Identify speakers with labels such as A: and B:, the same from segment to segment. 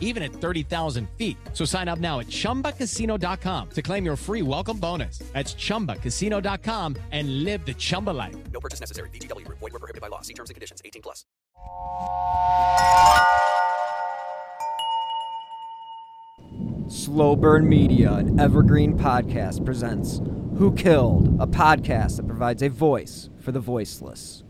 A: even at 30,000 feet. So sign up now at chumbacasino.com to claim your free welcome bonus. That's chumbacasino.com and live the Chumba life.
B: No purchase necessary. VGW Group. Void were prohibited by law. See terms and conditions. 18 plus.
C: Slow Burn Media, an evergreen podcast, presents Who Killed, a podcast that provides a voice for the voiceless.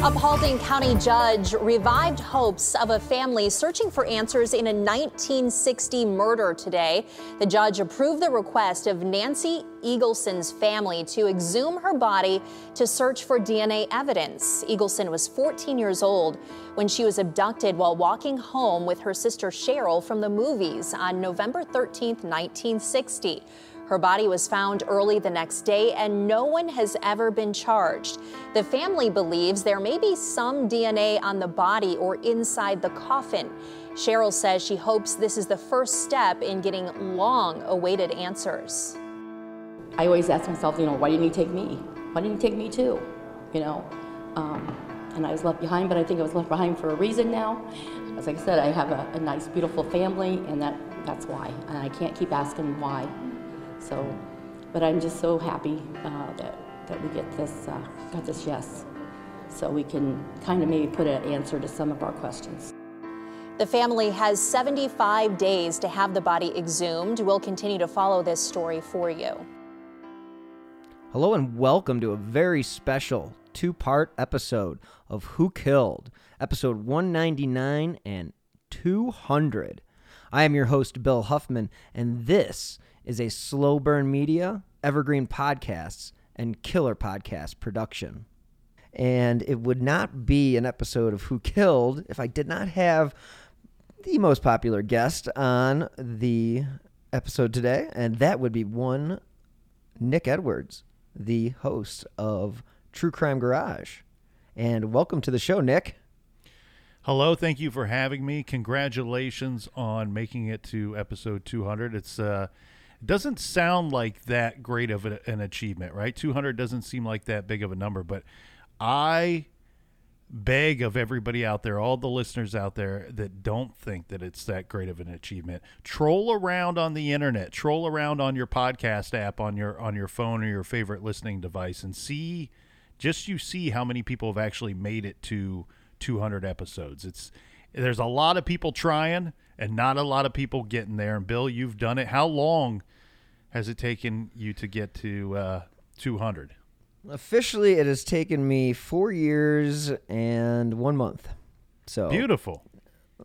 D: A Paulding County judge revived hopes of a family searching for answers in a 1960 murder today. The judge approved the request of Nancy Eagleson's family to exhume her body to search for DNA evidence. Eagleson was 14 years old when she was abducted while walking home with her sister Cheryl from the movies on November 13, 1960. Her body was found early the next day, and no one has ever been charged. The family believes there may be some DNA on the body or inside the coffin. Cheryl says she hopes this is the first step in getting long awaited answers.
E: I always ask myself, you know, why didn't he take me? Why didn't he take me too? You know, um, and I was left behind, but I think I was left behind for a reason now. As I said, I have a, a nice, beautiful family, and that, that's why. And I can't keep asking why. So, but I'm just so happy uh, that, that we get this, uh, got this yes. So we can kind of maybe put an answer to some of our questions.
D: The family has 75 days to have the body exhumed. We'll continue to follow this story for you.
C: Hello and welcome to a very special two part episode of Who Killed, episode 199 and 200. I am your host, Bill Huffman, and this is a Slow Burn Media, Evergreen Podcasts, and Killer Podcast production. And it would not be an episode of Who Killed if I did not have the most popular guest on the episode today, and that would be one Nic Edwards, the host of True Crime Garage. And welcome to the show, Nic.
F: Hello, thank you for having me. Congratulations on making it to episode 200. It's uh doesn't sound like that great of a, an achievement, right? 200 doesn't seem like that big of a number, but I beg of everybody out there, all the listeners out there that don't think that it's that great of an achievement, troll around on the internet, troll around on your podcast app on your on your phone or your favorite listening device and see just you see how many people have actually made it to 200 episodes. It's there's a lot of people trying and not a lot of people getting there. And Bill, you've done it. How long has it taken you to get to uh, 200?
C: Officially, it has taken me four years and one month. So
F: Beautiful.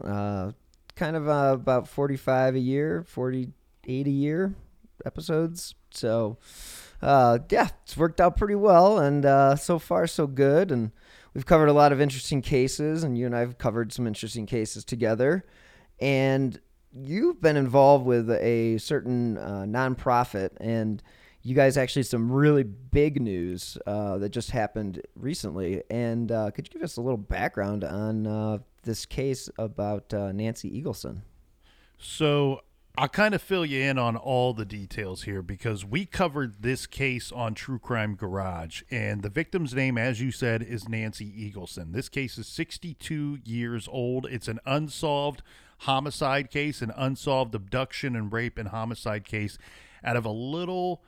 C: uh, kind of uh, about 45 a year, 48 a year episodes. So, uh, yeah, it's worked out pretty well. And uh, so far, so good. And we've covered a lot of interesting cases, and you and I have covered some interesting cases together. And you've been involved with a certain uh, nonprofit, and you guys actually some really big news uh, that just happened recently. And uh, could you give us a little background on uh, this case about uh, Nancy Eagleson?
F: So I'll kind of fill you in on all the details here because we covered this case on True Crime Garage, and the victim's name, as you said, is Nancy Eagleson. This case is 62 years old. It's an unsolved homicide case, an unsolved abduction and rape and homicide case out of a little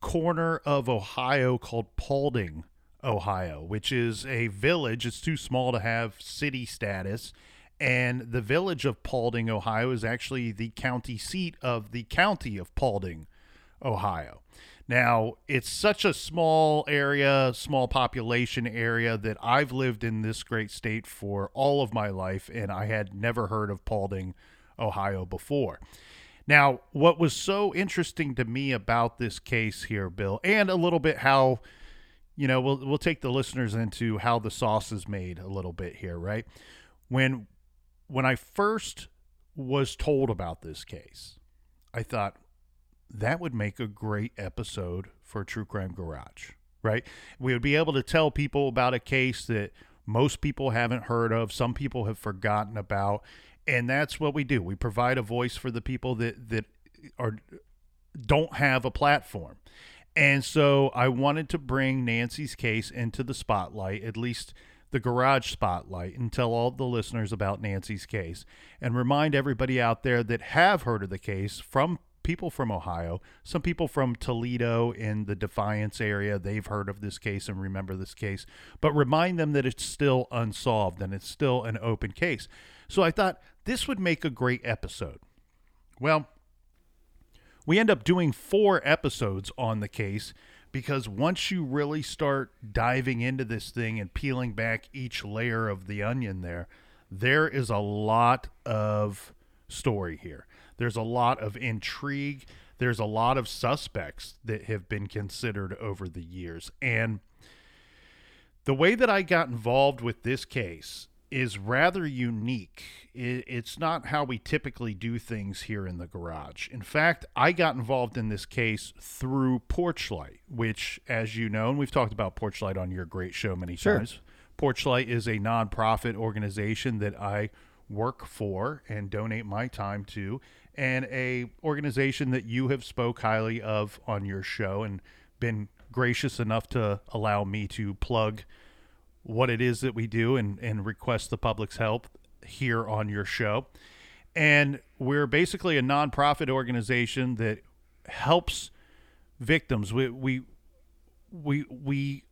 F: corner of Ohio called Paulding, Ohio, which is a village. It's too small to have city status. And the village of Paulding, Ohio, is actually the county seat of the county of Paulding, Ohio. Now, it's such a small area, small population area that I've lived in this great state for all of my life, and I had never heard of Paulding, Ohio before. Now, what was so interesting to me about this case here, Bill, and a little bit how, you know, we'll we'll take the listeners into how the sauce is made a little bit here, right? When when I first was told about this case, I thought that would make a great episode for True Crime Garage, right? We would be able to tell people about a case that most people haven't heard of, some people have forgotten about, and that's what we do. We provide a voice for the people that that are don't have a platform. And so I wanted to bring Nancy's case into the spotlight, at least the garage spotlight, and tell all the listeners about Nancy's case and remind everybody out there that have heard of the case from people from Ohio, some people from Toledo in the Defiance area, they've heard of this case and remember this case, but remind them that it's still unsolved and it's still an open case. So I thought this would make a great episode. Well, we end up doing four episodes on the case because once you really start diving into this thing and peeling back each layer of the onion there, there is a lot of story here. There's a lot of intrigue. There's a lot of suspects that have been considered over the years. And the way that I got involved with this case is rather unique. It's not how we typically do things here in the garage. In fact, I got involved in this case through Porchlight, which, as you know, and we've talked about Porchlight on your great show many
C: Sure.
F: times. Porchlight is a nonprofit organization that I work for and donate my time to, and a organization that you have spoke highly of on your show and been gracious enough to allow me to plug what it is that we do and, and request the public's help here on your show. And we're basically a nonprofit organization that helps victims. We we we we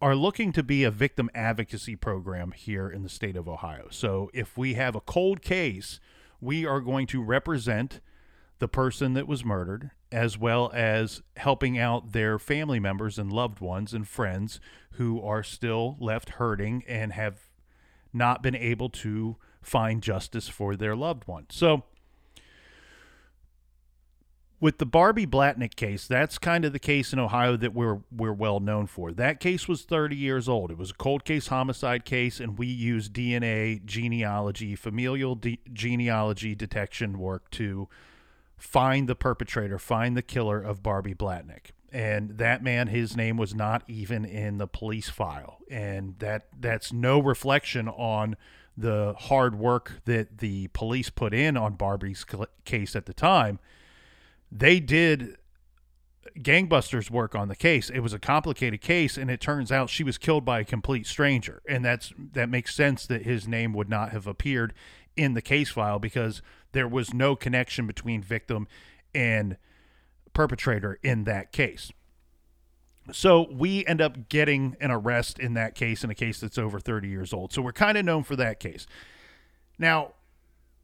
F: are looking to be a victim advocacy program here in the state of Ohio. So if we have a cold case, we are going to represent the person that was murdered as well as helping out their family members and loved ones and friends who are still left hurting and have not been able to find justice for their loved one. So with the Barbie Blatnik case, that's kind of the case in Ohio that we're we're well known for. That case was 30 years old. It was a cold case homicide case, and we used DNA, genealogy, familial de- genealogy detection work to find the perpetrator, find the killer of Barbie Blatnik. And that man, his name was not even in the police file, and that that's no reflection on the hard work that the police put in on Barbie's case at the time they did gangbusters work on the case. It was a complicated case and it turns out she was killed by a complete stranger. And that's that makes sense that his name would not have appeared in the case file because there was no connection between victim and perpetrator in that case. So we end up getting an arrest in that case in a case that's over 30 years old. So we're kind of known for that case. Now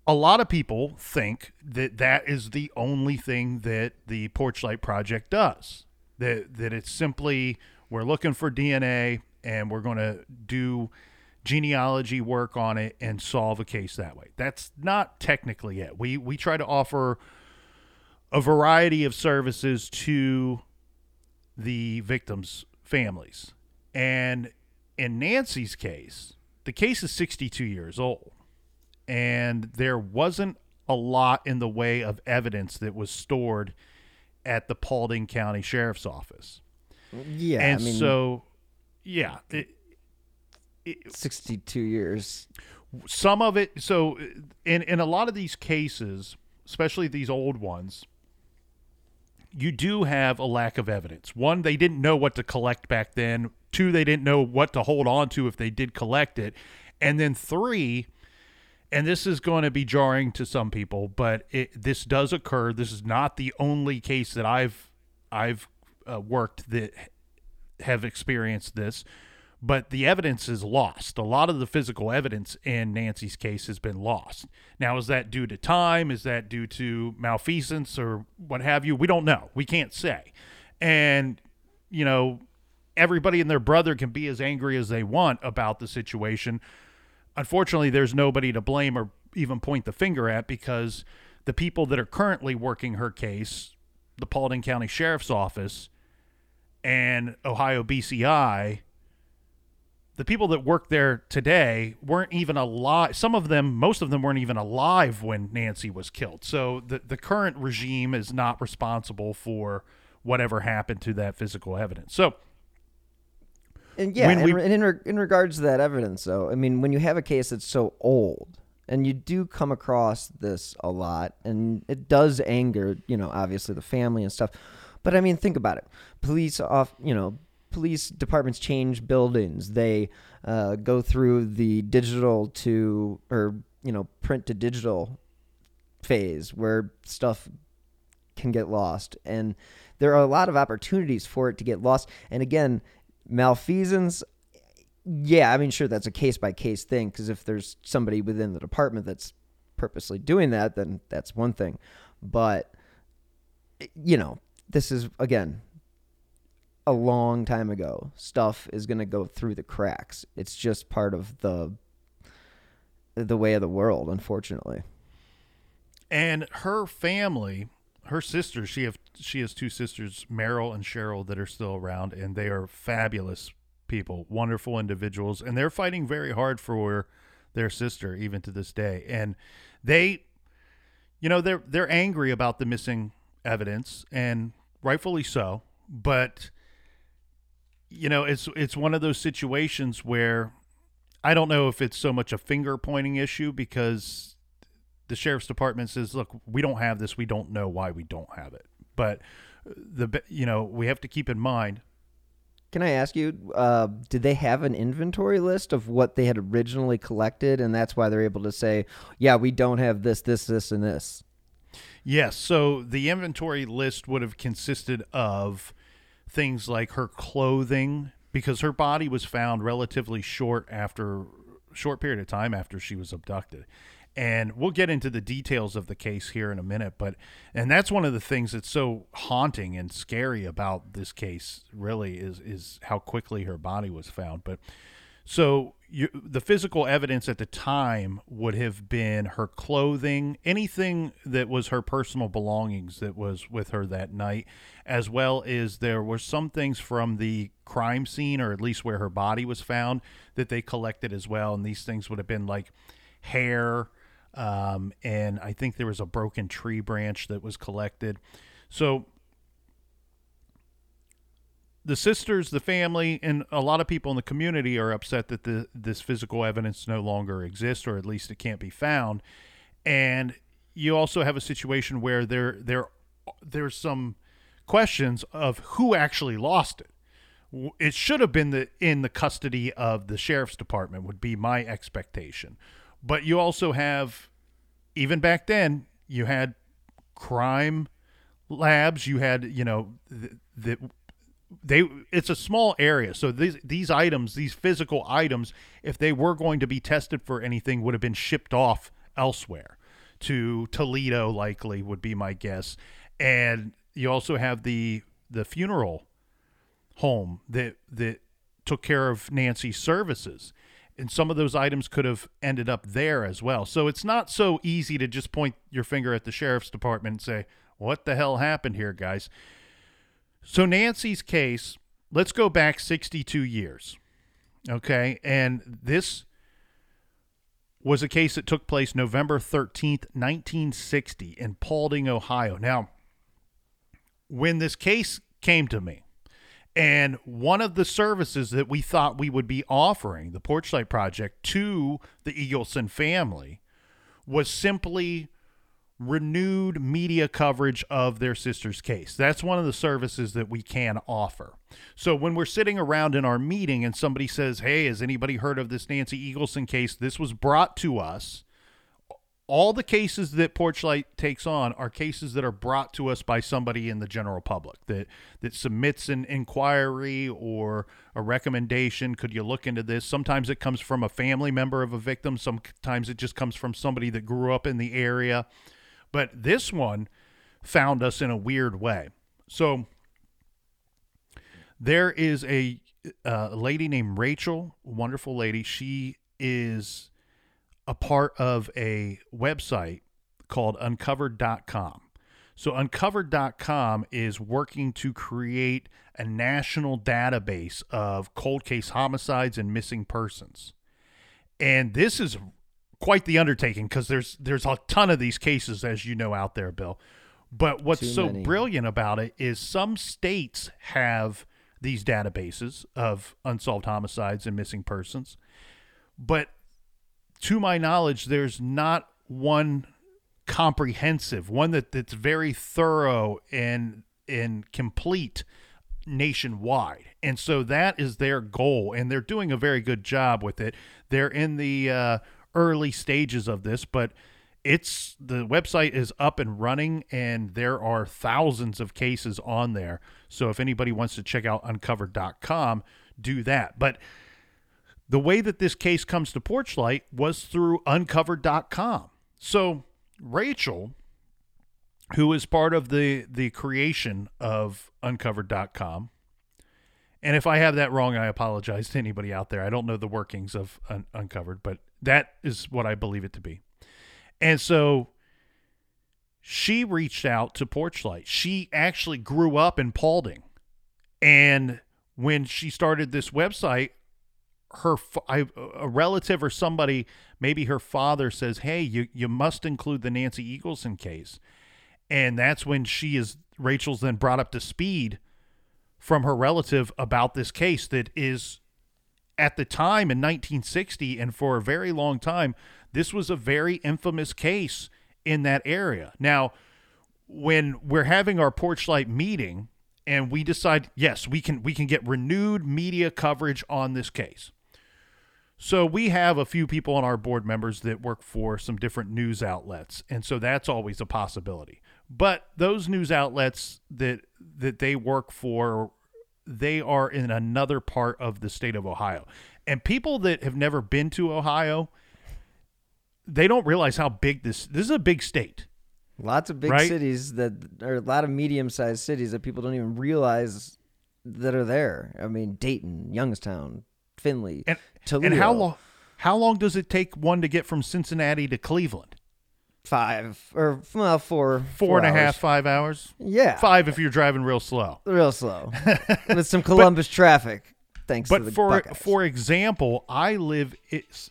F: a lot of people think that that is the only thing that the Porchlight Project does. That that it's simply we're looking for DNA and we're going to do genealogy work on it and solve a case that way. That's not technically it. We we try to offer a variety of services to the victims' families. And in Nancy's case, the case is 62 years old and there wasn't a lot in the way of evidence that was stored at the Paulding County Sheriff's Office.
C: Yeah,
F: and
C: I mean,
F: so, yeah, it,
C: 62 years.
F: some of it. So, in in a lot of these cases, especially these old ones, you do have a lack of evidence. One, they didn't know what to collect back then. Two, they didn't know what to hold on to if they did collect it. And then three, and this is going to be jarring to some people, but it, this does occur. This is not the only case that I've I've uh, worked that have experienced this, but the evidence is lost. A lot of the physical evidence in Nancy's case has been lost. Now, is that due to time? Is that due to malfeasance or what have you? We don't know. We can't say. And, you know, everybody and their brother can be as angry as they want about the situation. Unfortunately, there's nobody to blame or even point the finger at because the people that are currently working her case, the Paulding County Sheriff's Office and Ohio BCI, the people that work there today weren't even alive. Some of them, most of them weren't even alive when Nancy was killed. So the, the current regime is not responsible for whatever happened to that physical evidence. So
C: And yeah, and,
F: we-
C: and in, re- in regards to that evidence, though, I mean, when you have a case that's so old, and you do come across this a lot, and it does anger, you know, obviously the family and stuff. But I mean, think about it. Police off, you know, police departments change buildings. They uh, go through the digital to, or you know, print to digital phase where stuff can get lost and there are a lot of opportunities for it to get lost and again malfeasance yeah i mean sure that's a case by case thing because if there's somebody within the department that's purposely doing that then that's one thing. But you know this is again a long time ago. Stuff is going to go through the cracks. It's just part of the the way of the world unfortunately.
F: And her family her sisters she have she has two sisters meryl and cheryl that are still around and they are fabulous people wonderful individuals and they're fighting very hard for their sister even to this day. And they you know they're they're angry about the missing evidence and rightfully so but you know it's it's one of those situations where I don't know if it's so much a finger pointing issue because the sheriff's department says, "Look, we don't have this. We don't know why we don't have it." But the you know we have to keep in mind.
C: Can I ask you, uh, did they have an inventory list of what they had originally collected, and that's why they're able to say, "Yeah, we don't have this, this, this, and this."
F: Yes, so the inventory list would have consisted of things like her clothing because her body was found relatively short after short period of time after she was abducted. And we'll get into the details of the case here in a minute, but and that's one of the things that's so haunting and scary about this case really is is how quickly her body was found. But so you, the physical evidence at the time would have been her clothing, anything that was her personal belongings that was with her that night, as well as there were some things from the crime scene, or at least where her body was found, that they collected as well. And these things would have been like hair, um, and I think there was a broken tree branch that was collected. So the sisters, the family, and a lot of people in the community are upset that the this physical evidence no longer exists, or at least it can't be found. And you also have a situation where there there there's some questions of who actually lost it. It should have been the in the custody of the sheriff's department would be my expectation. But you also have even back then you had crime labs, you had, you know, th- the they it's a small area. So these these items these physical items if they were going to be tested for anything would have been shipped off elsewhere to Toledo likely would be my guess. And you also have the the funeral home that that took care of Nancy's services and some of those items could have ended up there as well so it's not so easy to just point your finger at the sheriff's department and say what the hell happened here guys so Nancy's case, let's go back 62 years. Okay? And this was a case that took place November 13th, 1960 in Paulding, Ohio. Now, when this case came to me, and one of the services that we thought we would be offering, the Porchlight Project, to the Eagleson family was simply renewed media coverage of their sister's case. That's one of the services that we can offer. So when we're sitting around in our meeting and somebody says, Hey, has anybody heard of this Nancy Eagleson case? This was brought to us. All the cases that Porchlight takes on are cases that are brought to us by somebody in the general public that that submits an inquiry or a recommendation. Could you look into this? Sometimes it comes from a family member of a victim. Sometimes it just comes from somebody that grew up in the area. But this one found us in a weird way. So there is a uh, lady named Rachel, wonderful lady. She is a part of a website called uncovered.com. So uncovered.com is working to create a national database of cold case homicides and missing persons. And this is quite the undertaking because there's there's a ton of these cases as you know out there, Bill. But what's
C: Too
F: so
C: many.
F: brilliant about it is some states have these databases of unsolved homicides and missing persons. But to my knowledge, there's not one comprehensive, one that, that's very thorough and and complete nationwide. And so that is their goal, and they're doing a very good job with it. They're in the uh, early stages of this, but it's the website is up and running, and there are thousands of cases on there. So if anybody wants to check out uncovered.com, do that. But the way that this case comes to Porchlight was through uncovered.com. So Rachel, who is part of the the creation of uncovered.com, and if I have that wrong, I apologize to anybody out there. I don't know the workings of Un- Uncovered, but that is what I believe it to be. And so she reached out to Porchlight. She actually grew up in Paulding. And when she started this website, her I, a relative or somebody, maybe her father says, "Hey, you you must include the Nancy Eagleson case." And that's when she is Rachel's then brought up to speed from her relative about this case that is at the time in 1960 and for a very long time this was a very infamous case in that area. Now, when we're having our porchlight meeting and we decide yes, we can we can get renewed media coverage on this case. So we have a few people on our board members that work for some different news outlets, and so that's always a possibility. But those news outlets that that they work for, they are in another part of the state of Ohio. And people that have never been to Ohio, they don't realize how big this this is a big state.
C: Lots of big
F: Right?
C: cities that are a lot of medium sized cities that people don't even realize that are there. I mean, Dayton, Youngstown, Findlay,
F: And
C: Toledo.
F: and how long how long does it take one to get from Cincinnati to Cleveland?
C: Five or well, four,
F: Four and a half,
C: hours.
F: five hours?
C: Yeah,
F: Five if you're driving real slow.
C: real slow with some Columbus traffic. Thanks to
F: But
C: the
F: for
C: Buckeyes.
F: for example, I live it's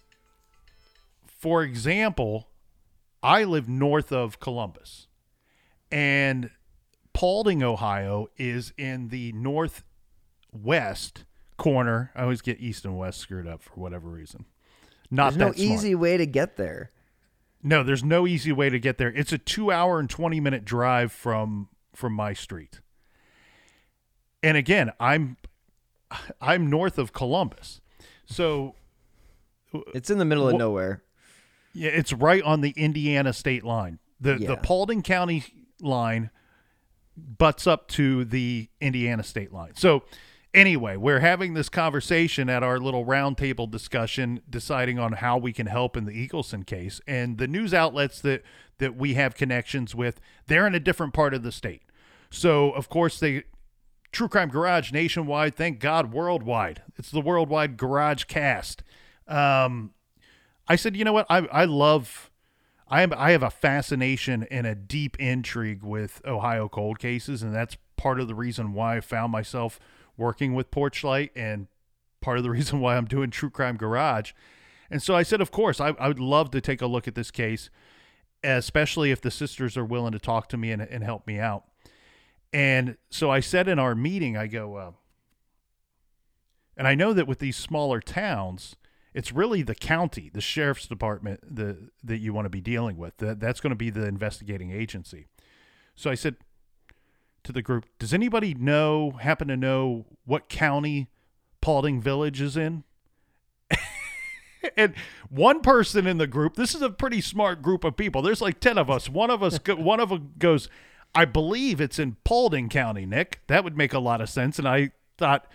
F: for example, I live north of Columbus. And Paulding, Ohio is in the northwest corner. I always get east and west screwed up for whatever reason. Not
C: there's no
F: that smart.
C: easy way to get there.
F: No, there's no easy way to get there. It's a two hour and twenty minute drive from from my street. And again, I'm I'm north of Columbus. So
C: It's in the middle of
F: Wha-
C: nowhere.
F: yeah, it's right on the Indiana state line. The
C: Yeah.
F: the Paulding County line butts up to the Indiana state line. So anyway, we're having this conversation at our little roundtable discussion, deciding on how we can help in the Eagleson case. And the news outlets that that we have connections with, they're in a different part of the state. So of course they True Crime Garage nationwide, thank God worldwide. It's the worldwide garage cast. Um, I said, you know what? I I love I am I have a fascination and a deep intrigue with Ohio cold cases, and that's part of the reason why I found myself working with Porchlight and part of the reason why I'm doing True Crime Garage. And so I said, of course, I, I would love to take a look at this case, especially if the sisters are willing to talk to me and, and help me out. And so I said in our meeting, I go, uh, and I know that with these smaller towns, it's really the county, the sheriff's department the, that you want to be dealing with. That, that's going to be the investigating agency. So I said to the group, does anybody know, happen to know what county Paulding Village is in? and one person in the group, this is a pretty smart group of people. There's like 10 of us. One of us, go, one of them goes, I believe it's in Paulding County, Nic. That would make a lot of sense. And I thought,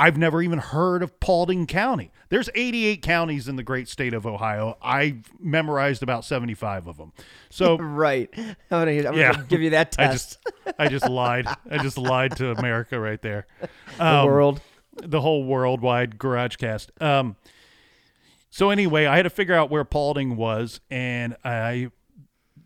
F: I've never even heard of Paulding County. There's 88 counties in the great state of Ohio. I've memorized about 75 of them. So
C: Right. I'm gonna, I'm
F: yeah,
C: gonna give you that
F: I just, I just lied. I just lied to America right there.
C: the
F: Um,
C: world.
F: the whole worldwide garage cast. Um, so anyway, I had to figure out where Paulding was, and I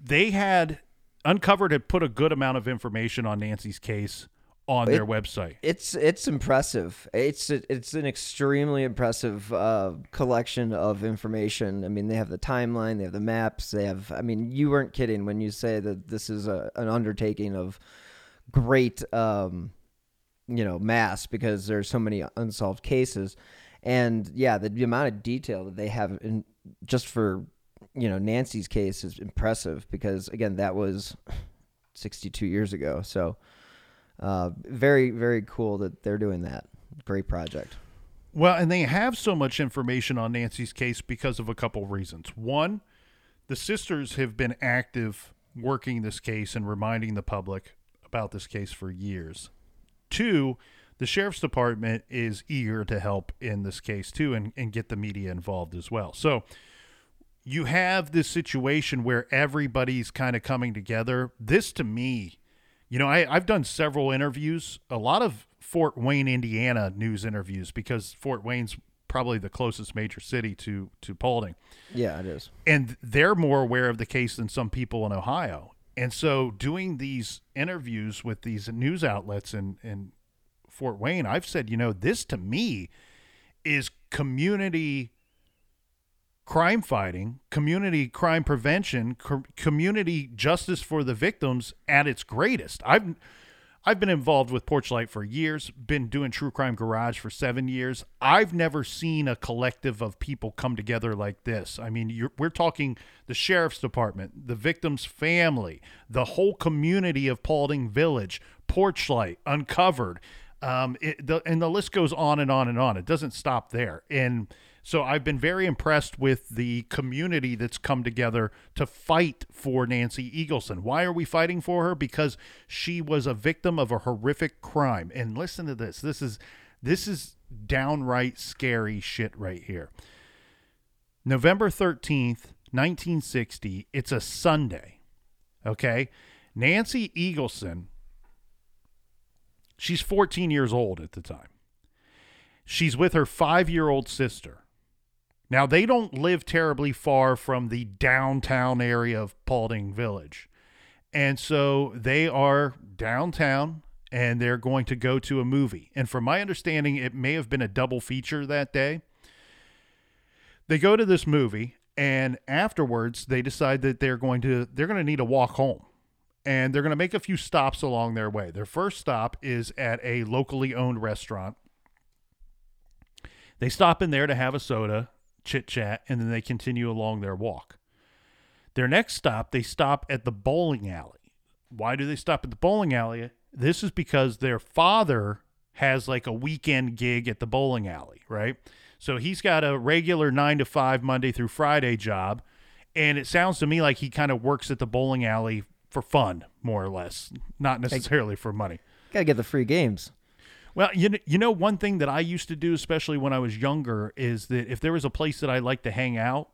F: they had uncovered had put a good amount of information on Nancy's case on their website.
C: It's it's impressive. It's it's an extremely impressive uh, collection of information. I mean, they have the timeline, they have the maps, they have. I mean, you weren't kidding when you say that this is a, an undertaking of great um, you know mass because there's so many unsolved cases, and yeah, the, the amount of detail that they have in just for you know Nancy's case is impressive because again that was 62 years ago. So uh, very very cool that they're doing that. Great project.
F: Well, and they have so much information on Nancy's case because of a couple reasons. One, the sisters have been active working this case and reminding the public about this case for years. Two, the sheriff's department is eager to help in this case too and, and get the media involved as well. So you have this situation where everybody's kind of coming together. This to me, you know, I, I've done several interviews, a lot of Fort Wayne, Indiana news interviews because Fort Wayne's probably the closest major city to to Paulding.
C: Yeah, it is.
F: And they're more aware of the case than some people in Ohio. And so doing these interviews with these news outlets in, in Fort Wayne, I've said, you know, this to me is community crime fighting, community crime prevention, co- community justice for the victims at its greatest. I've I've been involved with Porchlight for years, been doing True Crime Garage for seven years. I've never seen a collective of people come together like this. I mean, we're talking the sheriff's department, the victim's family, the whole community of Paulding Village, Porchlight, Uncovered. Um, it, the, and the list goes on and on and on. It doesn't stop there. And so I've been very impressed with the community that's come together to fight for Nancy Eagleson. Why are we fighting for her? Because she was a victim of a horrific crime. And listen to this. This is this is downright scary shit right here. November 13th, 1960, it's a Sunday. Okay? Nancy Eagleson She's 14 years old at the time. She's with her 5-year-old sister. Now, they don't live terribly far from the downtown area of Paulding Village. And so they are downtown and they're going to go to a movie. And from my understanding, it may have been a double feature that day. They go to this movie and afterwards they decide that they're going to they're going to need a walk home. And they're going to make a few stops along their way. Their first stop is at a locally owned restaurant. They stop in there to have a soda chit chat, and then they continue along their walk. Their next stop, they stop at the bowling alley. Why do they stop at the bowling alley? This is because their father has like a weekend gig at the bowling alley, right? So he's got a regular nine to five Monday through Friday job. And it sounds to me like he kind of works at the bowling alley for fun, more or less, not necessarily for money.
C: Gotta get the free games.
F: Well, you know, you know, one thing that I used to do, especially when I was younger, is that if there was a place that I liked to hang out,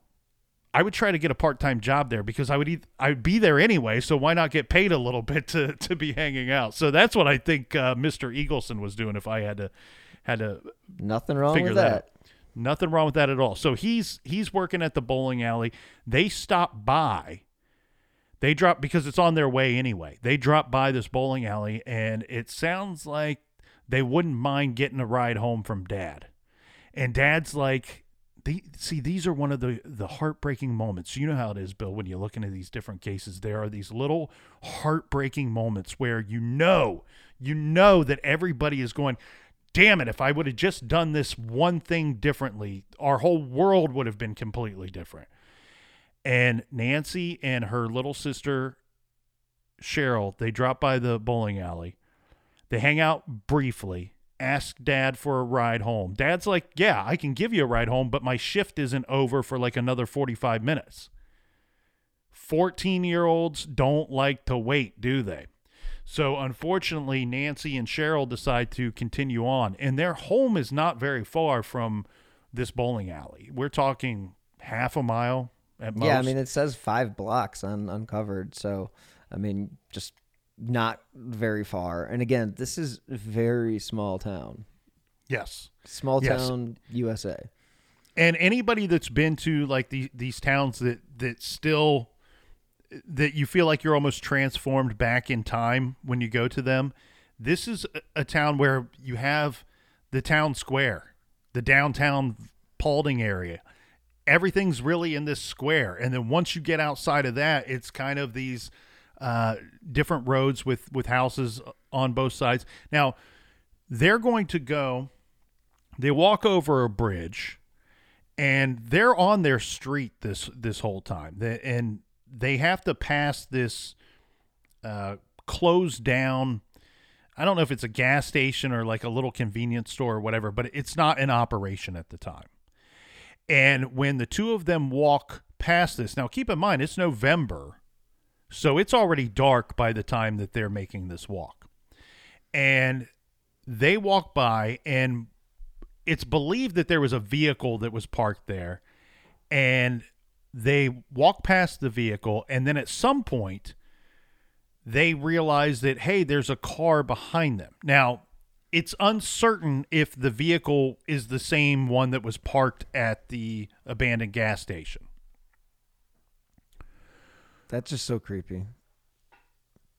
F: I would try to get a part-time job there because I would eat, I would be there anyway. So why not get paid a little bit to, to be hanging out? So that's what I think uh, Mr. Eagleson was doing. If I had to had to
C: nothing wrong with that.
F: that. Nothing wrong with that at all. So he's he's working at the bowling alley. They stop by. They drop because it's on their way anyway. They drop by this bowling alley, and it sounds like they wouldn't mind getting a ride home from dad. And dad's like, they, see, these are one of the, the heartbreaking moments. You know how it is, Bill, when you look into these different cases. There are these little heartbreaking moments where you know, you know that everybody is going, damn it, if I would have just done this one thing differently, our whole world would have been completely different. And Nancy and her little sister, Cheryl, they drop by the bowling alley they hang out briefly, ask dad for a ride home. Dad's like, Yeah, I can give you a ride home, but my shift isn't over for like another 45 minutes. 14 year olds don't like to wait, do they? So, unfortunately, Nancy and Cheryl decide to continue on, and their home is not very far from this bowling alley. We're talking half a mile at most.
C: Yeah, I mean, it says five blocks on Uncovered. So, I mean, just not very far. And again, this is very small town.
F: Yes.
C: Small
F: Yes.
C: town USA.
F: and anybody that's been to like the, these towns that that still that you feel like you're almost transformed back in time when you go to them this is a, a town where you have the town square the downtown paulding area everything's really in this square and then once you get outside of that it's kind of these uh, different roads with with houses on both sides now they're going to go, they walk over a bridge and they're on their street this this whole time. They, and they have to pass this uh, closed down. I don't know if it's a gas station or like a little convenience store or whatever, but it's not in operation at the time. And when the two of them walk past this, now keep in mind it's November, so it's already dark by the time that they're making this walk. And they walk by, and it's believed that there was a vehicle that was parked there, and they walk past the vehicle, and then at some point, they realize that hey, there's a car behind them. Now, it's uncertain if the vehicle is the same one that was parked at the abandoned gas station.
C: That's just so creepy.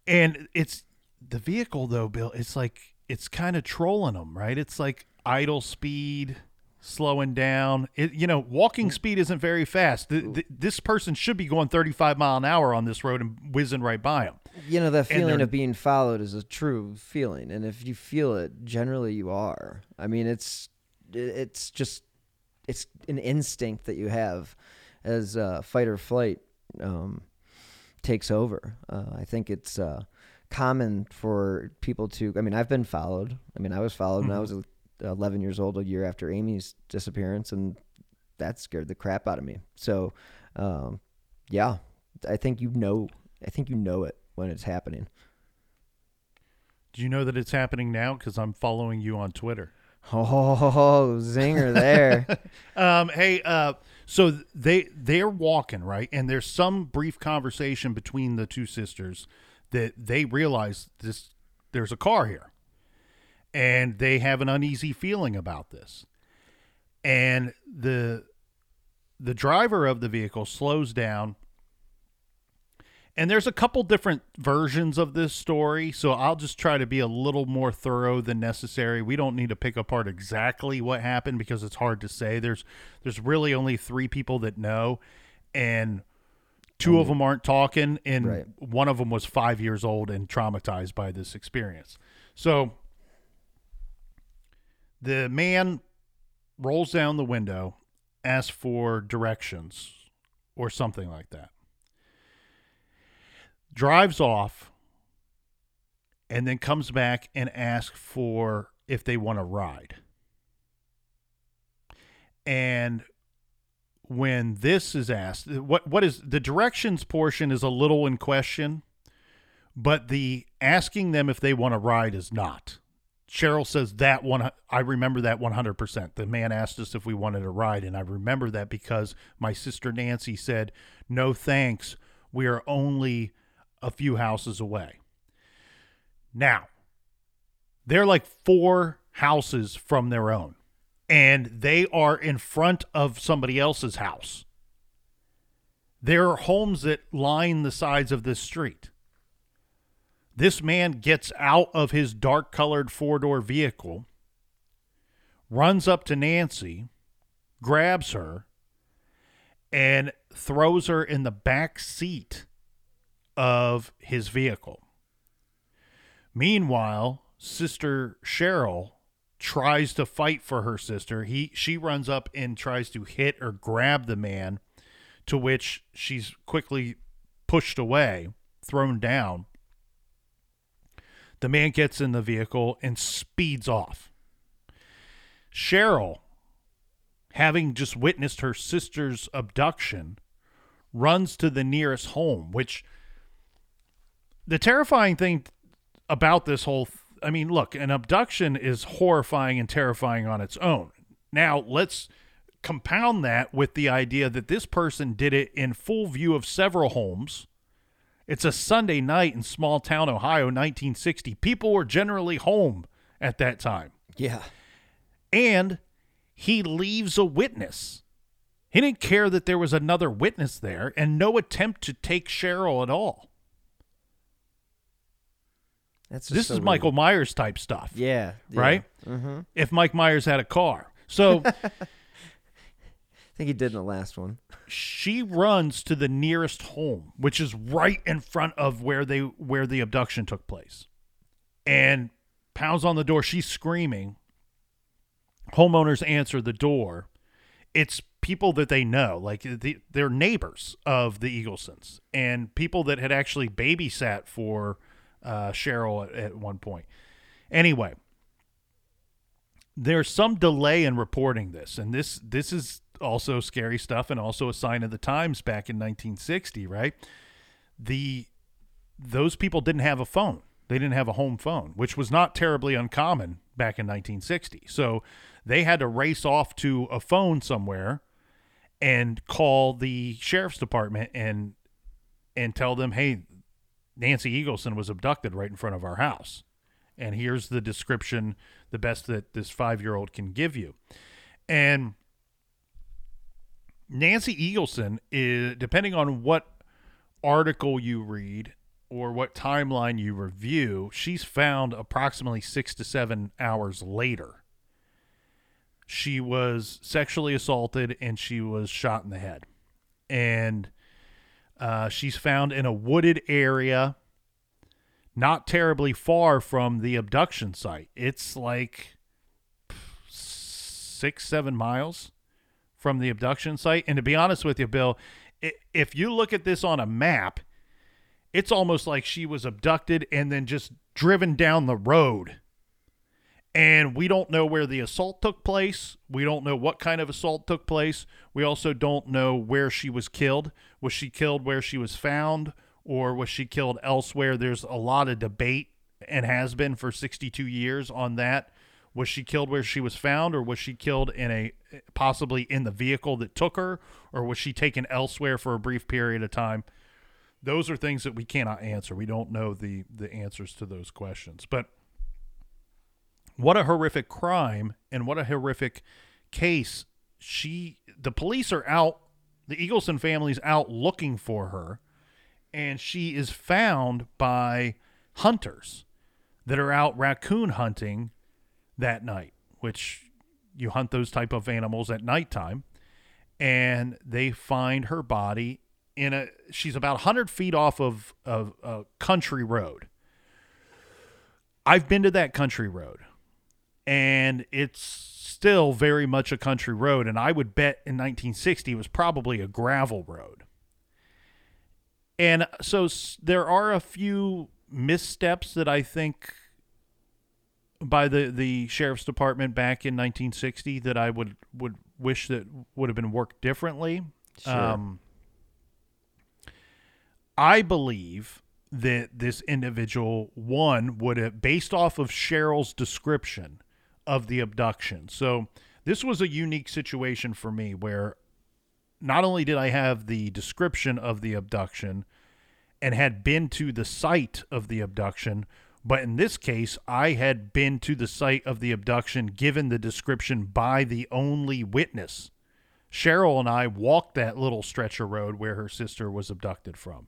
F: And it's the vehicle though, Bill. It's like it's kind of trolling them, right? It's like idle speed, slowing down. It, you know, walking speed isn't very fast. Th- th- this person should be going 35 mile an hour on this road and whizzing right by them.
C: You know that feeling of being followed is a true feeling, and if you feel it, generally you are. I mean, it's it's just it's an instinct that you have as uh, fight or flight um, takes over. Uh, I think it's uh, common for people to. I mean, I've been followed. I mean, I was followed when I was uh, 11 years old, a year after Amy's disappearance, and that scared the crap out of me. So, um, yeah, I think you know. I think you know it when it's happening.
F: Do you know that it's happening now? Because I'm following you on Twitter.
C: Oh, zinger there.
F: Um, hey, uh, so they they're walking right, and there's some brief conversation between the two sisters that they realize this there's a car here, and they have an uneasy feeling about this, and the the driver of the vehicle slows down. And there's a couple different versions of this story, so I'll just try to be a little more thorough than necessary. We don't need to pick apart exactly what happened because it's hard to say. There's there's really only 3 people that know and two of them aren't talking and
C: Right.
F: one of them was 5 years old and traumatized by this experience. So the man rolls down the window, asks for directions or something like that drives off and then comes back and asks for if they want to ride. And when this is asked, what what is the directions portion is a little in question, but the asking them if they want to ride is not. Cheryl says that one I remember that 100%. The man asked us if we wanted to ride and I remember that because my sister Nancy said, "No thanks. We are only a few houses away." Now, they're like four houses from their own, and they are in front of somebody else's house. There are homes that line the sides of this street. This man gets out of his dark colored four door vehicle, runs up to Nancy, grabs her, and throws her in the back seat of his vehicle. Meanwhile, sister Cheryl tries to fight for her sister. He she runs up and tries to hit or grab the man, to which she's quickly pushed away, thrown down. The man gets in the vehicle and speeds off. Cheryl, having just witnessed her sister's abduction, runs to the nearest home, which the terrifying thing about this whole th- I mean, look, an abduction is horrifying and terrifying on its own. Now, let's compound that with the idea that this person did it in full view of several homes. It's a Sunday night in small town Ohio, 1960. People were generally home at that time.
C: yeah.
F: And he leaves a witness. He didn't care that there was another witness there and no attempt to take Cheryl at all.
C: That's
F: This
C: so
F: is
C: weird.
F: Michael Myers type stuff.
C: Yeah. yeah.
F: right?
C: Mm-hmm.
F: If Mike Myers had a car. So
C: I think he did in the last one.
F: she runs to the nearest home, which is right in front of where they where the abduction took place. And pounds on the door. She's screaming. Homeowners answer the door. It's people that they know, like the, they're neighbors of the Eaglesons and people that had actually babysat for uh, Cheryl at, at one point. Anyway, there's some delay in reporting this, and this this is also scary stuff and also a sign of the times back in 1960, right? The those people didn't have a phone. They didn't have a home phone, which was not terribly uncommon back in 1960. So they had to race off to a phone somewhere and call the sheriff's department and and tell them, "Hey, Nancy Eagleson was abducted right in front of our house." And here's the description, the best that this 5-year-old can give you. And Nancy Eagleson is depending on what article you read or what timeline you review, she's found approximately 6 to 7 hours later. She was sexually assaulted and she was shot in the head. And uh, she's found in a wooded area not terribly far from the abduction site. It's like six, seven miles from the abduction site. And to be honest with you, Bill, if you look at this on a map, it's almost like she was abducted and then just driven down the road. And we don't know where the assault took place. We don't know what kind of assault took place. We also don't know where she was killed. Was she killed where she was found? or was she killed elsewhere? There's a lot of debate and has been for 62 years on that. Was she killed where she was found, or was she killed in a possibly in the vehicle that took her, or was she taken elsewhere for a brief period of time? Those are things that we cannot answer. We don't know the the answers to those questions. But what a horrific crime and what a horrific case. She the police are out, the Eagleson family's out looking for her and she is found by hunters that are out raccoon hunting that night, which you hunt those type of animals at nighttime, and they find her body in a. She's about 100 feet off of, of a country road. I've been to that country road, and it's still very much a country road. And I would bet in 1960 it was probably a gravel road. And so there are a few missteps that I think by the the sheriff's department back in 1960 that I would would wish that would have been worked differently.
C: Sure.
F: Um, I believe that this individual one would have based off of Cheryl's description of the abduction. So this was a unique situation for me where not only did I have the description of the abduction and had been to the site of the abduction, but in this case, I had been to the site of the abduction given the description by the only witness. Cheryl and I walked that little stretch of road where her sister was abducted from.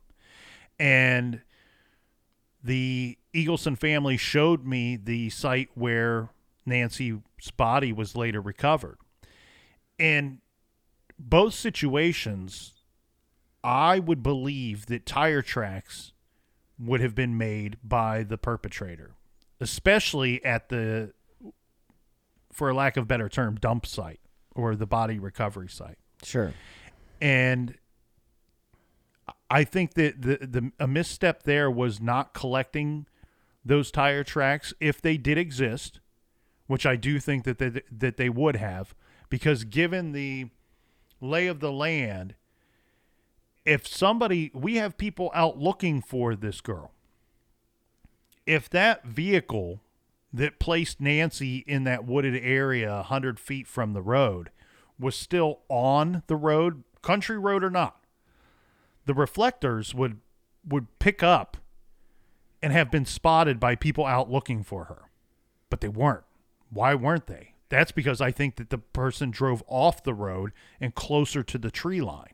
F: And the Eagleson family showed me the site where Nancy's body was later recovered. And both situations, I would believe that tire tracks would have been made by the perpetrator, especially at the, for lack of better term, dump site or the body recovery site.
C: Sure.
F: And I think that the, the a misstep there was not collecting those tire tracks if they did exist, which I do think that they, that they would have, because given the lay of the land, if somebody, we have people out looking for this girl. If that vehicle that placed Nancy in that wooded area 100 feet from the road was still on the road, country road or not, the reflectors would would pick up and have been spotted by people out looking for her. But they weren't. Why weren't they? That's because I think that the person drove off the road and closer to the tree line.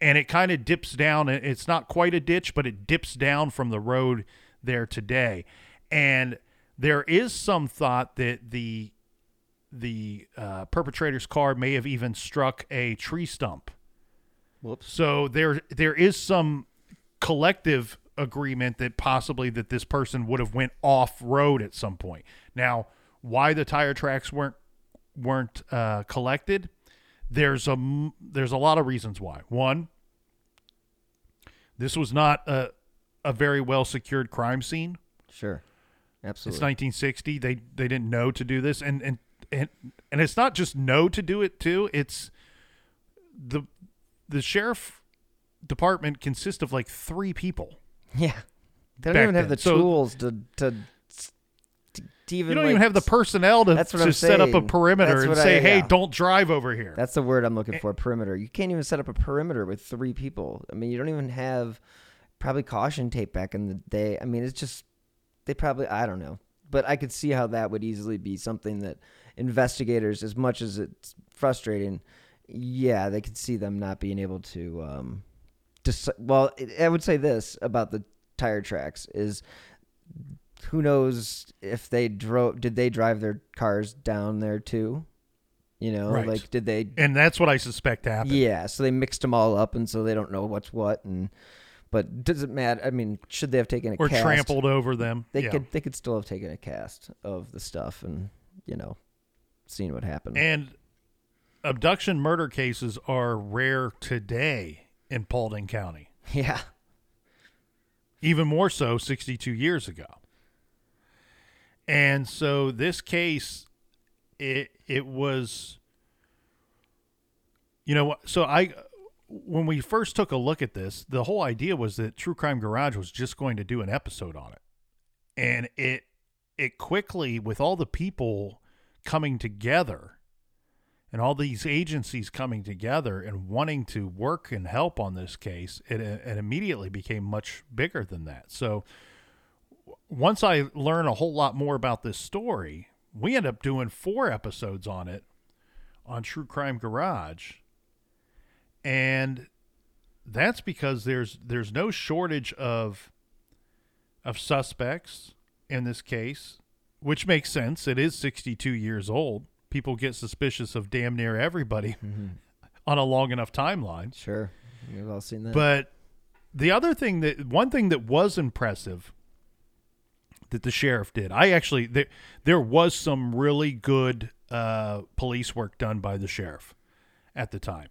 F: And it kind of dips down. It's not quite a ditch, but it dips down from the road there today. And there is some thought that the the uh, perpetrator's car may have even struck a tree stump.
C: Whoops.
F: So there there is some collective agreement that possibly that this person would have went off road at some point. Now, why the tire tracks weren't weren't uh, collected? There's a there's a lot of reasons why. One, this was not a a very well secured crime scene.
C: Sure. Absolutely.
F: It's 1960. They they didn't know to do this, and and and and it's not just know to do it too. It's the the sheriff department consists of like three people.
C: yeah. They don't even have the.
F: So-
C: tools to to, to, even
F: You don't
C: like,
F: even have the personnel to, to set up a perimeter
C: That's
F: and
C: what I-
F: say, "Hey,
C: yeah.
F: don't drive over here."
C: That's the word I'm looking for. Perimeter. You can't even set up a perimeter with three people. I mean, you don't even have probably caution tape back in the day. I mean, it's just they probably I don't know, but I could see how that would easily be something that investigators, as much as it's frustrating, yeah, they could see them not being able to. Um, deci- well, I would say this about the tire tracks is who knows if they drove did they drive their cars down there too you know
F: Right.
C: like did they
F: and that's what I suspect happened.
C: yeah, so they mixed them all up, and so they don't know what's what. And but does it matter? I mean, should they have taken a
F: or
C: cast?
F: trampled over them.
C: They
F: Yeah.
C: could they could still have taken a cast of the stuff, and you know, seen what happened.
F: And abduction murder cases are rare today in Paulding County.
C: yeah,
F: even more so 62 years ago. And so this case it it was you know so I when we first took a look at this the whole idea was that True Crime Garage was just going to do an episode on it. And it it quickly with all the people coming together and all these agencies coming together and wanting to work and help on this case, it, it immediately became much bigger than that. So once I learn a whole lot more about this story, we end up doing four episodes on it on True Crime Garage. And that's because there's there's no shortage of of suspects in this case, which makes sense. It is 62 years old. People get suspicious of damn near everybody mm-hmm. on a long enough timeline.
C: sure, we've all seen that.
F: But the other thing that one thing that was impressive that the sheriff did, I actually there there was some really good uh, police work done by the sheriff at the time.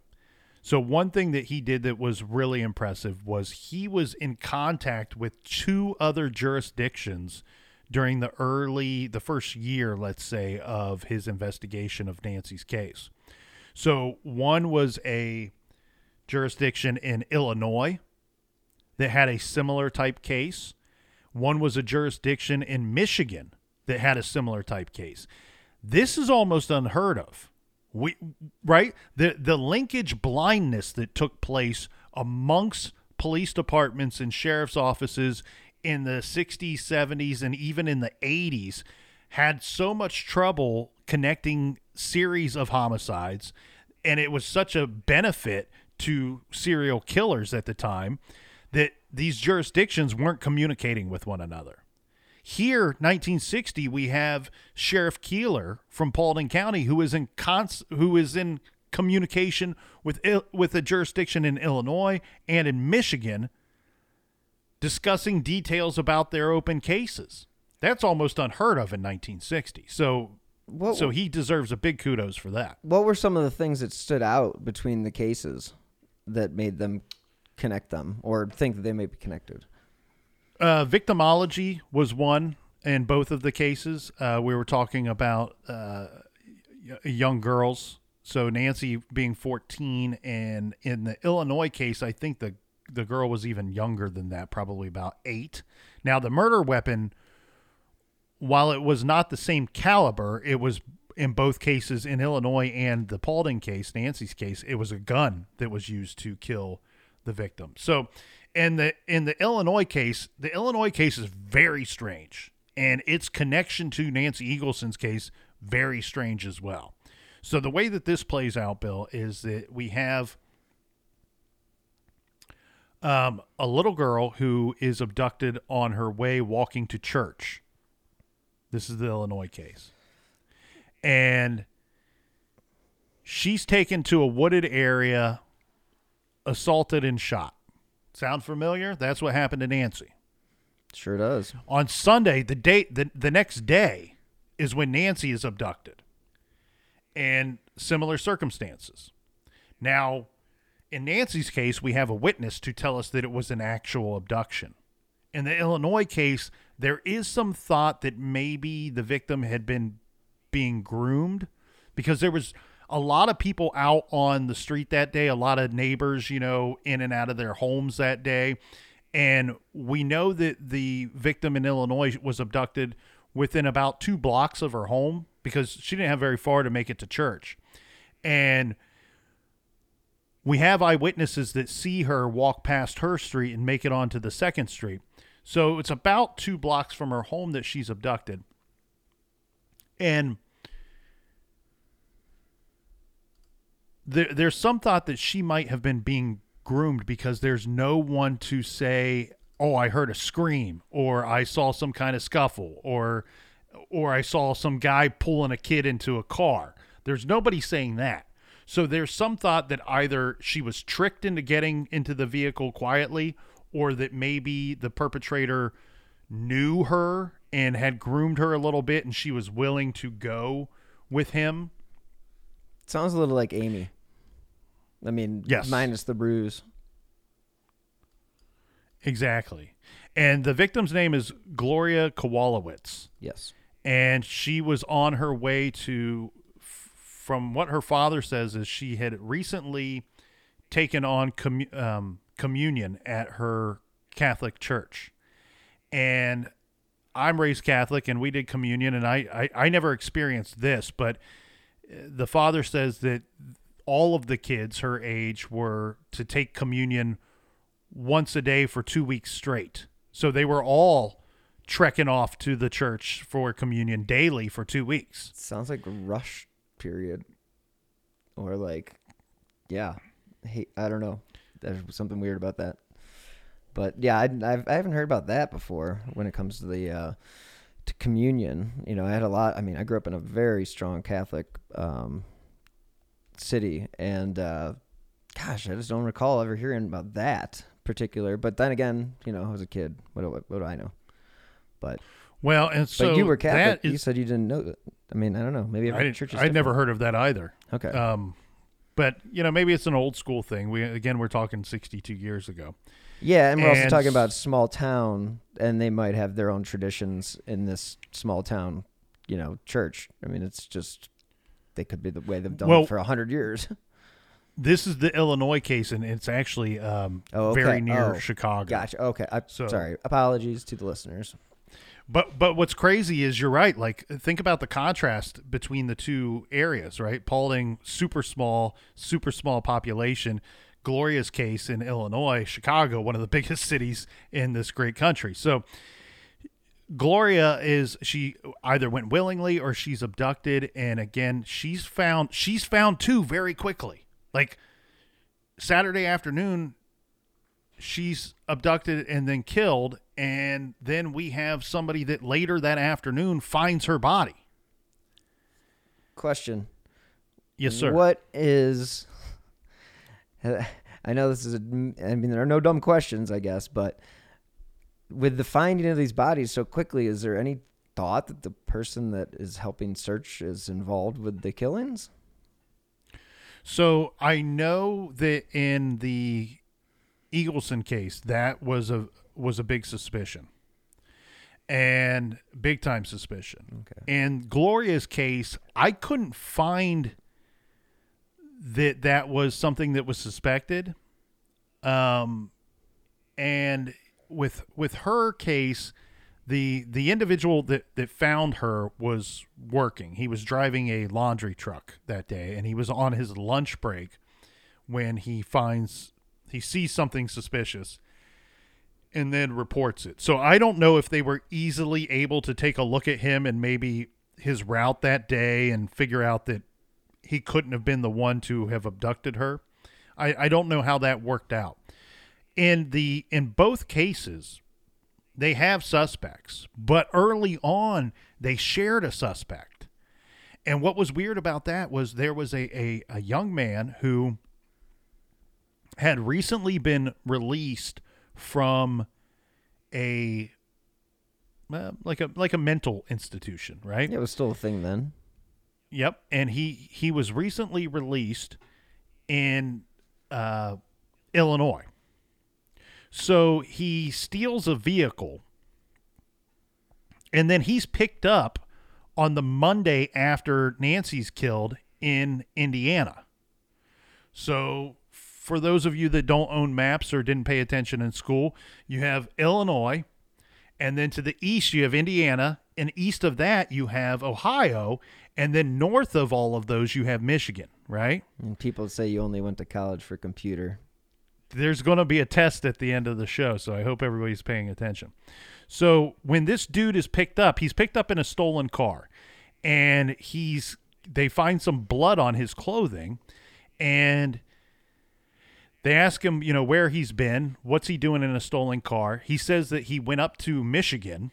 F: So one thing that he did that was really impressive was he was in contact with two other jurisdictions during the early the first year, let's say, of his investigation of Nancy's case. So one was a jurisdiction in Illinois that had a similar type case. One was a jurisdiction in Michigan that had a similar type case. This is almost unheard of. We right? The the linkage blindness that took place amongst police departments and sheriff's offices in the 60s, 70s and even in the 80s had so much trouble connecting series of homicides and it was such a benefit to serial killers at the time that these jurisdictions weren't communicating with one another. Here, 1960, we have Sheriff Keeler from Paulding County, who is in cons- who is in communication with Il- with a jurisdiction in Illinois and in Michigan, discussing details about their open cases. That's almost unheard of in 1960. So,
C: What-
F: so he deserves a big kudos for that.
C: what were some of the things that stood out between the cases that made them connect them or think that they may be connected?
F: Uh, victimology was one in both of the cases. Uh, we were talking about uh, young girls. So Nancy being 14, and in the Illinois case, I think the the girl was even younger than that, probably about eight. Now the murder weapon, while it was not the same caliber, it was in both cases in Illinois and the Paulding case, Nancy's case, it was a gun that was used to kill the victim. So in the in the Illinois case, the Illinois case is very strange, and its connection to Nancy Eagleson's case very strange as well. So the way that this plays out, Bill, is that we have um, a little girl who is abducted on her way walking to church. This is the Illinois case. And she's taken to a wooded area, assaulted and shot. Sound familiar? That's what happened to Nancy.
C: Sure does.
F: On Sunday, the date the, the next day is when Nancy is abducted. And similar circumstances. Now, in Nancy's case, we have a witness to tell us that it was an actual abduction. In the Illinois case, there is some thought that maybe the victim had been being groomed because there was a lot of people out on the street that day, a lot of neighbors, you know, in and out of their homes that day. And we know that the victim in Illinois was abducted within about two blocks of her home because she didn't have very far to make it to church. And we have eyewitnesses that see her walk past her street and make it onto the second street. So it's about two blocks from her home that she's abducted. And there, there's some thought that she might have been being groomed because there's no one to say, "Oh, I heard a scream," or "I saw some kind of scuffle," or or I saw some guy pulling a kid into a car. There's nobody saying that. So there's some thought that either she was tricked into getting into the vehicle quietly or that maybe the perpetrator knew her and had groomed her a little bit and she was willing to go with him.
C: Sounds a little like Amy. I mean,
F: Yes.
C: minus the bruise.
F: Exactly. And the victim's name is Gloria Kowalowitz.
C: Yes.
F: and she was on her way to from what her father says is she had recently taken on commu- um, communion at her catholic church and i'm raised catholic and we did communion and i i, I never experienced this but uh, the father says that all of the kids her age were to take communion once a day for two weeks straight so they were all trekking off to the church for communion daily for two weeks.
C: Sounds like a rush period. Or like, yeah. Hey, I don't know. There's something weird about that. But yeah, I, I've, I haven't heard about that before when it comes to the uh, to communion. You know, I had a lot. I mean, I grew up in a very strong Catholic um, city, and uh, gosh, I just don't recall ever hearing about that particular. But then again, you know, I was a kid. What do, what do I know? But
F: Well, and so
C: but you were Catholic.
F: that
C: you said you didn't know that. I mean, I don't know. Maybe
F: I
C: every
F: didn't,
C: church
F: I'd never heard of that either.
C: Okay.
F: Um, but you know, maybe it's an old school thing. We again, we're talking 62 years ago.
C: Yeah, and we're also talking about small town, and they might have their own traditions in this small town, you know, church. I mean, it's just they could be the way they've done
F: Well-
C: it for a hundred years.
F: This is the Illinois case, and it's actually um,
C: Oh, okay.
F: very near
C: Oh,
F: Chicago.
C: gotcha. Okay. I,
F: So-
C: sorry. Apologies to the listeners.
F: But but what's crazy is you're right. Like think about the contrast between the two areas, right? Paulding, super small, super small population. Gloria's case in Illinois, Chicago, one of the biggest cities in this great country. So Gloria is she either went willingly or she's abducted, and again she's found she's found too very quickly. Like Saturday afternoon, she's abducted and then killed and then we have somebody that later that afternoon finds her body
C: Question.
F: yes sir
C: What is? I know this is. A, I mean, there are no dumb questions, I guess, but with the finding of these bodies so quickly, is there any thought that the person that is helping search is involved with the killings?
F: so i know that in the eagleson case that was a was a big suspicion and big time suspicion
C: Okay.
F: in gloria's case i couldn't find that that was something that was suspected um and with with her case the the individual that that found her was working. He was driving a laundry truck that day and he was on his lunch break when he finds he sees something suspicious and then reports it. So i don't know if they were easily able to take a look at him and maybe his route that day and figure out that he couldn't have been the one to have abducted her. I i don't know how that worked out in the in both cases they have suspects but early on they shared a suspect and what was weird about that was there was a a, a young man who had recently been released from a uh, like a like a mental institution, right?
C: Yeah, it was still a thing then.
F: Yep, and he he was recently released in uh, Illinois. So he steals a vehicle, and then he's picked up on the Monday after Nancy's killed in Indiana. So for those of you that don't own maps or didn't pay attention in school, you have Illinois, and then to the east you have Indiana, and east of that you have Ohio, and then north of all of those you have Michigan, right?
C: And people say you only went to college for computer.
F: There's going to be a test at the end of the show, so I hope everybody's paying attention. So when this dude is picked up, he's picked up in a stolen car, and he's they find some blood on his clothing, and they ask him, you know, where he's been, what's he doing in a stolen car. He says that he went up to Michigan,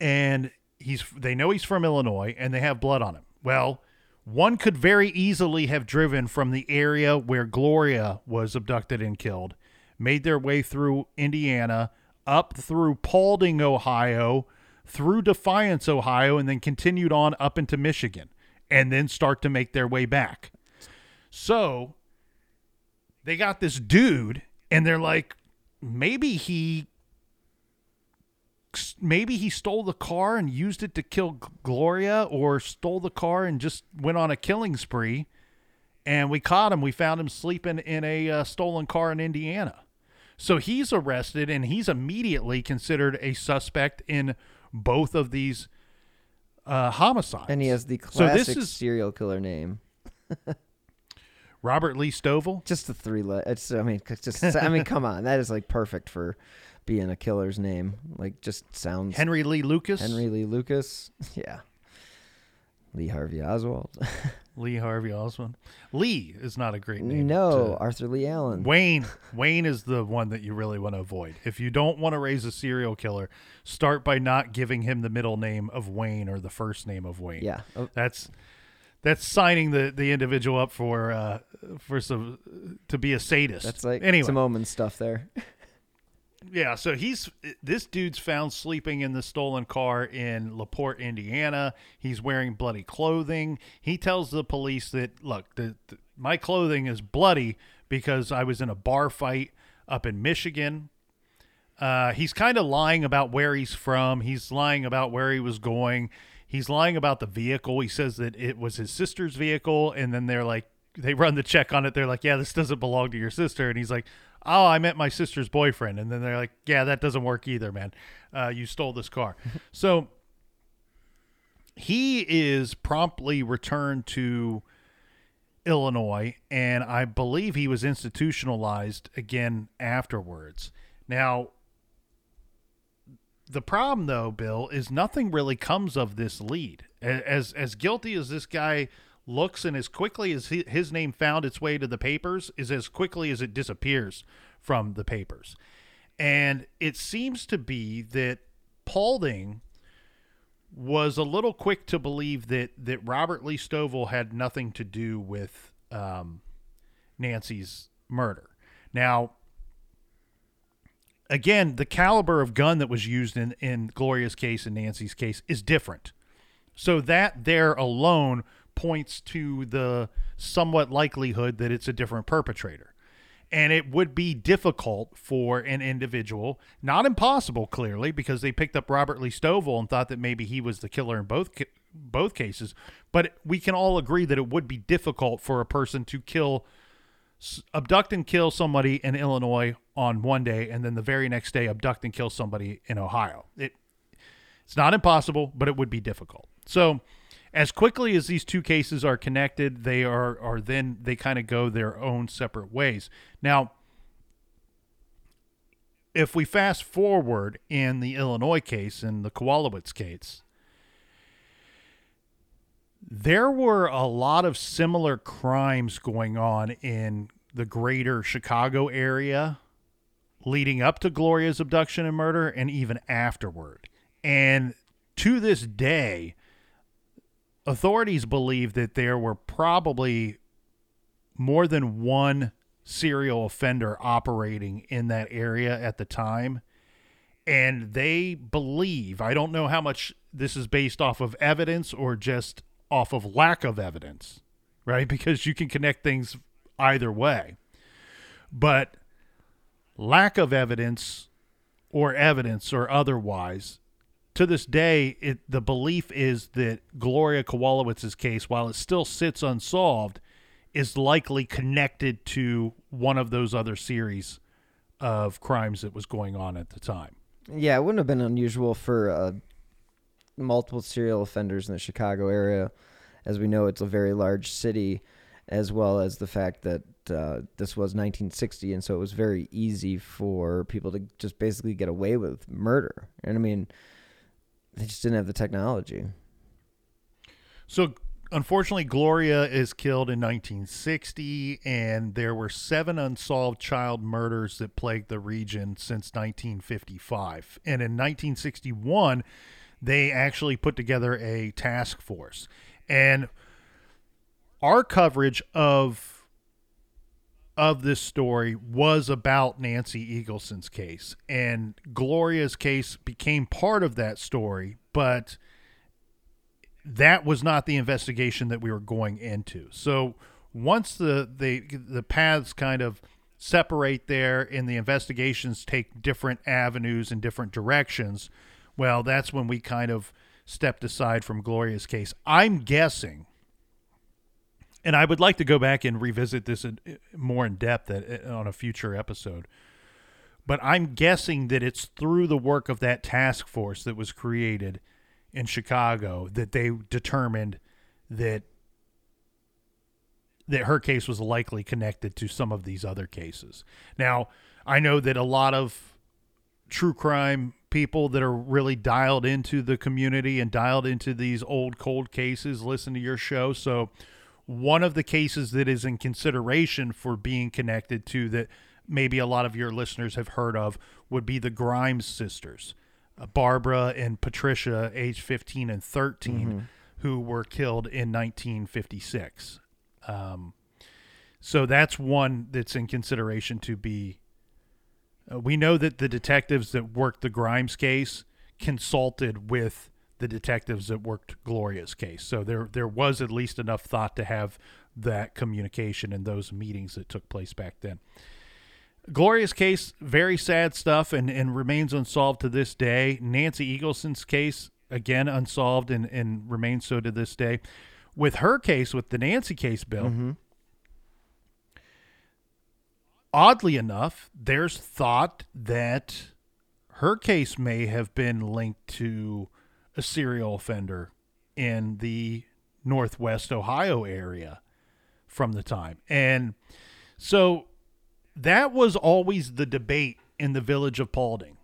F: and he's they know he's from Illinois, and they have blood on him. Well, one could very easily have driven from the area where Gloria was abducted and killed, made their way through Indiana, up through Paulding, Ohio, through Defiance, Ohio, and then continued on up into Michigan, and then start to make their way back. So they got this dude, and they're like, maybe he. Maybe he stole the car and used it to kill Gloria, or stole the car and just went on a killing spree. And we caught him. We found him sleeping in a uh, stolen car in Indiana. So he's arrested and he's immediately considered a suspect in both of these uh, homicides.
C: And he has the
F: So this
C: classic
F: is-
C: serial killer name.
F: Robert Lee Stovall.
C: Just the three le- It's I mean, just I mean, come on, that is like perfect for being a killer's name. Like, just sounds
F: Henry Lee Lucas.
C: Henry Lee Lucas. Yeah. Lee Harvey Oswald.
F: Lee Harvey Oswald. Lee is not a great name.
C: no,
F: to-
C: Arthur Leigh Allen.
F: Wayne. Wayne is the one that you really want to avoid. If you don't want to raise a serial killer, start by not giving him the middle name of Wayne or the first name of Wayne.
C: Yeah. Oh,
F: That's that's signing the, the individual up for uh for some to be a sadist.
C: that's like
F: anyway.
C: some Omen stuff there.
F: Yeah, so he's this dude's found sleeping in the stolen car in Laporte, Indiana. He's wearing bloody clothing. He tells the police that look, the, the, my clothing is bloody because I was in a bar fight up in Michigan. Uh, he's kind of lying about where he's from. He's lying about where he was going. He's lying about the vehicle. He says that it was his sister's vehicle, and then they're like, they run the check on it. They're like, yeah, this doesn't belong to your sister. And he's like, oh, I met my sister's boyfriend. And then they're like, yeah, that doesn't work either, man. Uh, you stole this car. so he is promptly returned to Illinois, and I believe he was institutionalized again afterwards. Now, the problem though, Bill, is nothing really comes of this lead. As as guilty as this guy looks, and as quickly as he, his name found its way to the papers, is as quickly as it disappears from the papers. And it seems to be that Paulding was a little quick to believe that that Robert Lee Stovall had nothing to do with um, Nancy's murder. Now, again, the caliber of gun that was used in in Gloria's case and Nancy's case is different. So that there alone points to the somewhat likelihood that it's a different perpetrator. And it would be difficult for an individual, not impossible clearly, because they picked up Robert Lee Stovall and thought that maybe he was the killer in both both cases, but we can all agree that it would be difficult for a person to kill abduct and kill somebody in Illinois on one day and then the very next day abduct and kill somebody in Ohio. It it's not impossible, but it would be difficult. So, as quickly as these two cases are connected, they are are then they kind of go their own separate ways. Now, if we fast forward in the Illinois case in the Kowalowitz case, there were a lot of similar crimes going on in the greater Chicago area leading up to Gloria's abduction and murder and even afterward. And to this day, authorities believe that there were probably more than one serial offender operating in that area at the time. And they believe, I don't know how much this is based off of evidence or just off of lack of evidence, right? Because you can connect things either way. But lack of evidence or evidence or otherwise, to this day, it, the belief is that Gloria Kowalowitz's case, while it still sits unsolved, is likely connected to one of those other series of crimes that was going on at the time.
C: Yeah, it wouldn't have been unusual for uh, multiple serial offenders in the Chicago area. As we know, it's a very large city, as well as the fact that uh, this was 1960, and so it was very easy for people to just basically get away with murder. And I mean, they just didn't have the technology.
F: So, unfortunately, Gloria is killed in 1960, and there were seven unsolved child murders that plagued the region since 1955. And in 1961, they actually put together a task force. And our coverage of of this story was about Nancy Eagleson's case, and Gloria's case became part of that story, but that was not the investigation that we were going into. So once the the the paths kind of separate there and the investigations take different avenues and different directions, well, that's when we kind of stepped aside from Gloria's case. I'm guessing and I would like to go back and revisit this in, eh, more in depth at, eh, on a future episode. But I'm guessing that it's through the work of that task force that was created in Chicago that they determined that that her case was likely connected to some of these other cases. Now, I know that a lot of true crime people that are really dialed into the community and dialed into these old cold cases listen to your show, so one of the cases that is in consideration for being connected to that maybe a lot of your listeners have heard of would be the Grimes sisters, uh, Barbara and Patricia, age 15 and 13,
C: Mm-hmm.
F: who were killed in 1956. Um, so that's one that's in consideration to be. Uh, we know that the detectives that worked the Grimes case consulted with the detectives that worked Gloria's case. So there there was at least enough thought to have that communication and those meetings that took place back then. Gloria's case, very sad stuff and, and remains unsolved to this day. Nancy Eagleson's case, again, unsolved and, and remains so to this day. With her case, with the Nancy case, Bill, mm-hmm. oddly enough, there's thought that her case may have been linked to a serial offender in the Northwest Ohio area from the time. And so that was always the debate in the village of Paulding.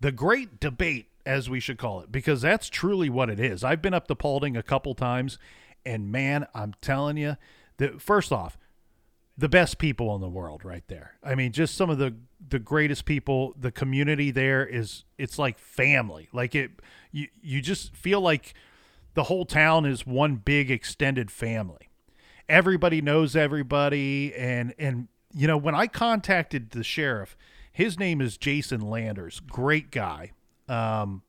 F: The great debate, as we should call it, because that's truly what it is. I've been up to Paulding a couple times, and man, I'm telling you that first off, the best people in the world right there. I mean, just some of the the greatest people. The community there is it's like family. Like it you you just feel like the whole town is one big extended family. Everybody knows everybody and and you know, when I contacted the sheriff, his name is Jason Landers. Great guy. Um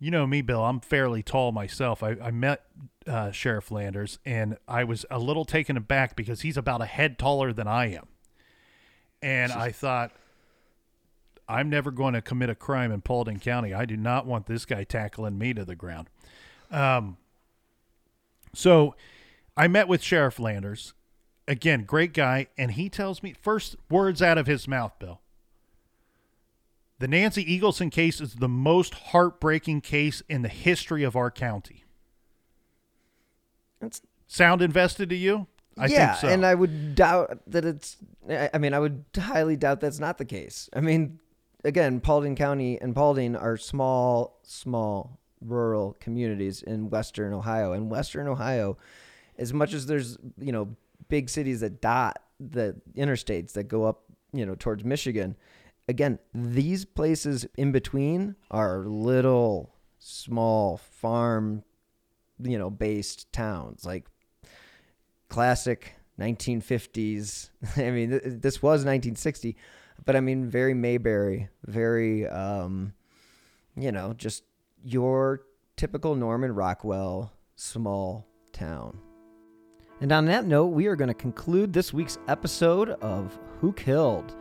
F: you know me, Bill. I'm fairly tall myself. I, I met uh, Sheriff Landers, and I was a little taken aback because he's about a head taller than I am. And I thought, I'm never going to commit a crime in Paulding County. I do not want this guy tackling me to the ground. Um, so I met with Sheriff Landers. Again, great guy. And he tells me, first words out of his mouth, Bill. The Nancy Eagleson case is the most heartbreaking case in the history of our county.
C: That's
F: Sound invested to you? I
C: yeah,
F: think so.
C: and I would doubt that it's. I I mean, I would highly doubt that's not the case. I mean, again, Paulding County and Paulding are small, small rural communities in Western Ohio, and Western Ohio, as much as there's you know big cities that dot the interstates that go up you know towards Michigan, again, these places in between are little, small farm, you know, based towns like classic 1950s. I mean, th- this was 1960, but I mean, very Mayberry, very, um, you know, just your typical Norman Rockwell small town. And on that note, we are going to conclude this week's episode of Who Killed.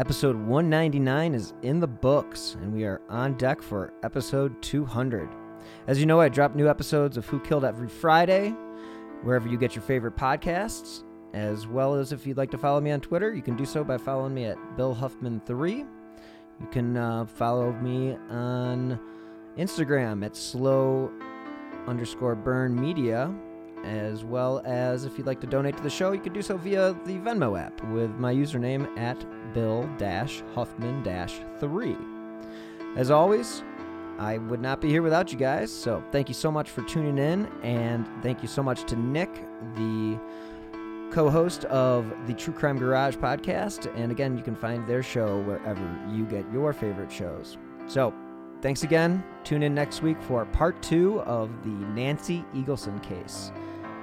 C: Episode 199 is in the books, and we are on deck for episode 200. As you know, I drop new episodes of Who Killed every Friday, wherever you get your favorite podcasts. As well as if you'd like to follow me on Twitter, you can do so by following me at Bill Huffman3. You can uh, follow me on Instagram at slow underscore burn media, as well as if you'd like to donate to the show, you can do so via the Venmo app with my username at Bill Huffman 3. As always, I would not be here without you guys, so thank you so much for tuning in, and thank you so much to Nic, the co host of the True Crime Garage podcast. And again, you can find their show wherever you get your favorite shows. So, thanks again. Tune in next week for part two of the Nancy Eagleson case.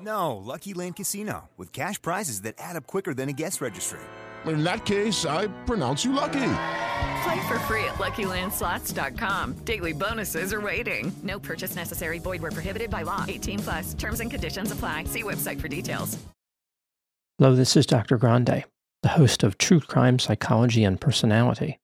G: No, Lucky Land Casino, with cash prizes that add up quicker than a guest registry.
H: In that case, I pronounce you lucky.
I: Play for free at LuckyLandSlots.com. Daily bonuses are waiting. No purchase necessary. Void where prohibited by law. 18 plus. Terms and conditions apply. See website for details.
J: Hello, this is Dr. Grande, the host of True Crime Psychology and Personality.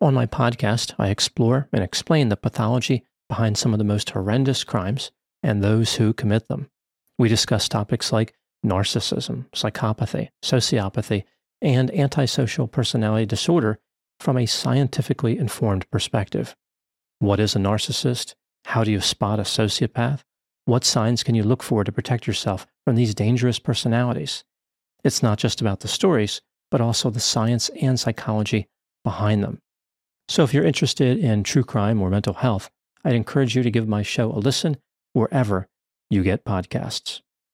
J: On my podcast, I explore and explain the pathology behind some of the most horrendous crimes and those who commit them. We discuss topics like narcissism, psychopathy, sociopathy, and antisocial personality disorder from a scientifically informed perspective. What is a narcissist? How do you spot a sociopath? What signs can you look for to protect yourself from these dangerous personalities? It's not just about the stories, but also the science and psychology behind them. So if you're interested in true crime or mental health, I'd encourage you to give my show a listen wherever you get podcasts.